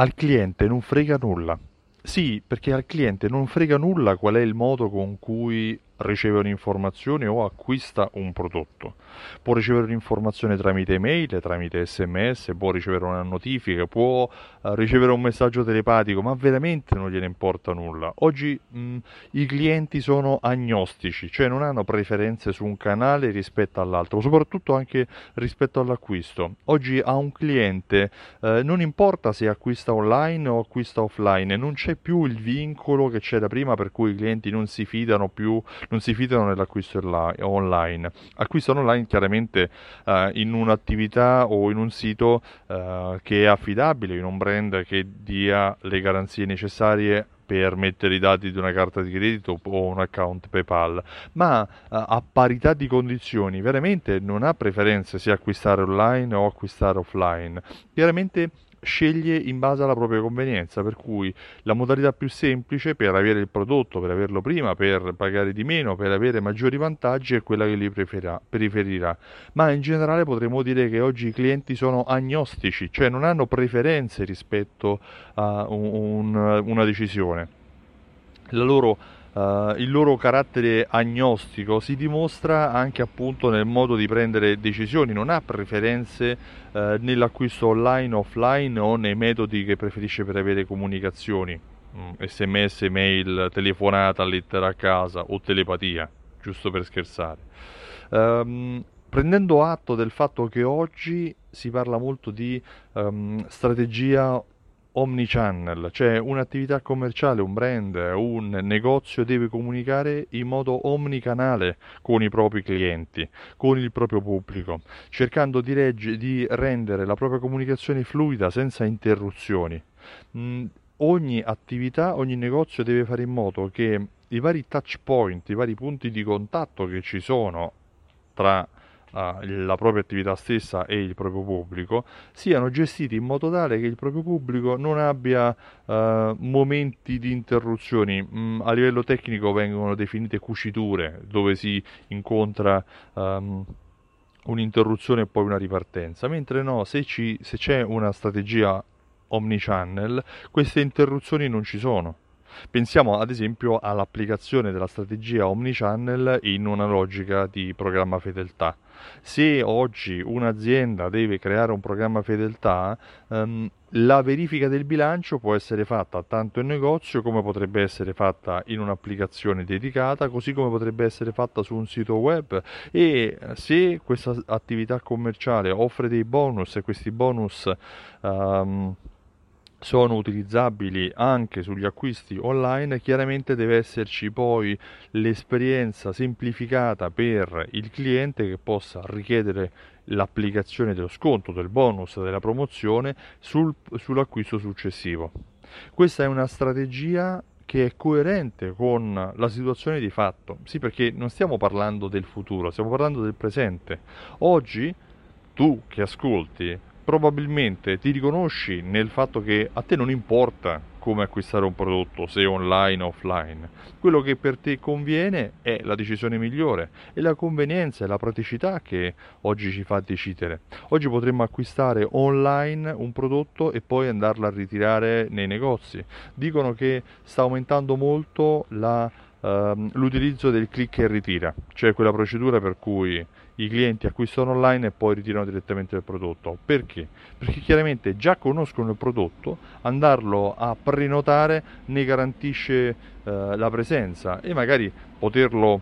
Al cliente non frega nulla. Sì, perché al cliente non frega nulla qual è il modo con cui riceve un'informazione o acquista un prodotto. Può ricevere un'informazione tramite email, tramite sms, può ricevere una notifica, può uh, ricevere un messaggio telepatico, ma veramente non gliene importa nulla. Oggi mh, i clienti sono agnostici, cioè non hanno preferenze su un canale rispetto all'altro, soprattutto anche rispetto all'acquisto. Oggi a un cliente eh, non importa se acquista online o acquista offline, non c'è più il vincolo che c'era prima per cui i clienti non si fidano più non si fidano nell'acquisto online. Acquistano online chiaramente uh, in un'attività o in un sito uh, che è affidabile, in un brand che dia le garanzie necessarie per mettere i dati di una carta di credito o un account PayPal, ma uh, a parità di condizioni veramente non ha preferenze se acquistare online o acquistare offline. Chiaramente sceglie in base alla propria convenienza, per cui la modalità più semplice per avere il prodotto, per averlo prima, per pagare di meno, per avere maggiori vantaggi è quella che li preferirà, preferirà. Ma in generale potremmo dire che oggi i clienti sono agnostici, cioè non hanno preferenze rispetto a un, una decisione. La loro Uh, il loro carattere agnostico si dimostra anche appunto nel modo di prendere decisioni, non ha preferenze uh, nell'acquisto online, offline o nei metodi che preferisce per avere comunicazioni, mm, sms, mail, telefonata, lettera a casa o telepatia, giusto per scherzare. Um, prendendo atto del fatto che oggi si parla molto di um, strategia omnichannel, cioè un'attività commerciale, un brand, un negozio deve comunicare in modo omnicanale con i propri clienti, con il proprio pubblico, cercando di, regge, di rendere la propria comunicazione fluida senza interruzioni. Mm, ogni attività, ogni negozio deve fare in modo che i vari touch point, i vari punti di contatto che ci sono tra la propria attività stessa e il proprio pubblico siano gestiti in modo tale che il proprio pubblico non abbia uh, momenti di interruzioni. Mm, a livello tecnico vengono definite cuciture dove si incontra um, un'interruzione e poi una ripartenza, mentre no, se, ci, se c'è una strategia omnichannel, queste interruzioni non ci sono. Pensiamo ad esempio all'applicazione della strategia omnichannel in una logica di programma fedeltà. Se oggi un'azienda deve creare un programma fedeltà, ehm, la verifica del bilancio può essere fatta tanto in negozio come potrebbe essere fatta in un'applicazione dedicata, così come potrebbe essere fatta su un sito web e se questa attività commerciale offre dei bonus e questi bonus ehm, sono utilizzabili anche sugli acquisti online, chiaramente deve esserci poi l'esperienza semplificata per il cliente che possa richiedere l'applicazione dello sconto, del bonus, della promozione sul, sull'acquisto successivo. Questa è una strategia che è coerente con la situazione di fatto. Sì, perché non stiamo parlando del futuro, stiamo parlando del presente. Oggi tu che ascolti probabilmente ti riconosci nel fatto che a te non importa come acquistare un prodotto, se online o offline. Quello che per te conviene è la decisione migliore e la convenienza e la praticità che oggi ci fa decidere. Oggi potremmo acquistare online un prodotto e poi andarlo a ritirare nei negozi. Dicono che sta aumentando molto la uh, l'utilizzo del click e ritira, cioè quella procedura per cui i clienti acquistano online e poi ritirano direttamente il prodotto. Perché? Perché chiaramente già conoscono il prodotto, andarlo a prenotare ne garantisce uh, la presenza e magari poterlo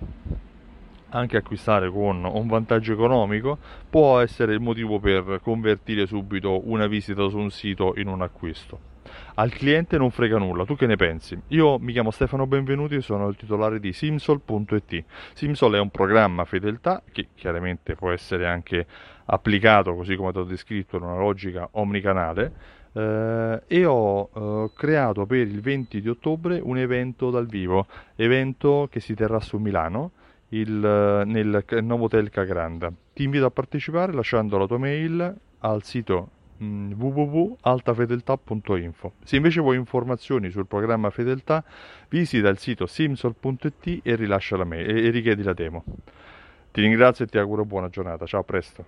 anche acquistare con un vantaggio economico può essere il motivo per convertire subito una visita su un sito in un acquisto. Al cliente non frega nulla, tu che ne pensi? Io mi chiamo Stefano Benvenuti e sono il titolare di Simsol.it. Simsol è un programma fedeltà che chiaramente può essere anche applicato, così come ti ho descritto, in una logica omnicanale. Eh, e ho eh, creato per il 20 di ottobre un evento dal vivo, evento che si terrà su Milano il, nel Novotel Cagranda. Ti invito a partecipare lasciando la tua mail al sito www.altafedeltà.info. Se invece vuoi informazioni sul programma Fedeltà, visita il sito simsol.it e rilascia la mail e richiedi la demo. Ti ringrazio e ti auguro buona giornata. Ciao, a presto.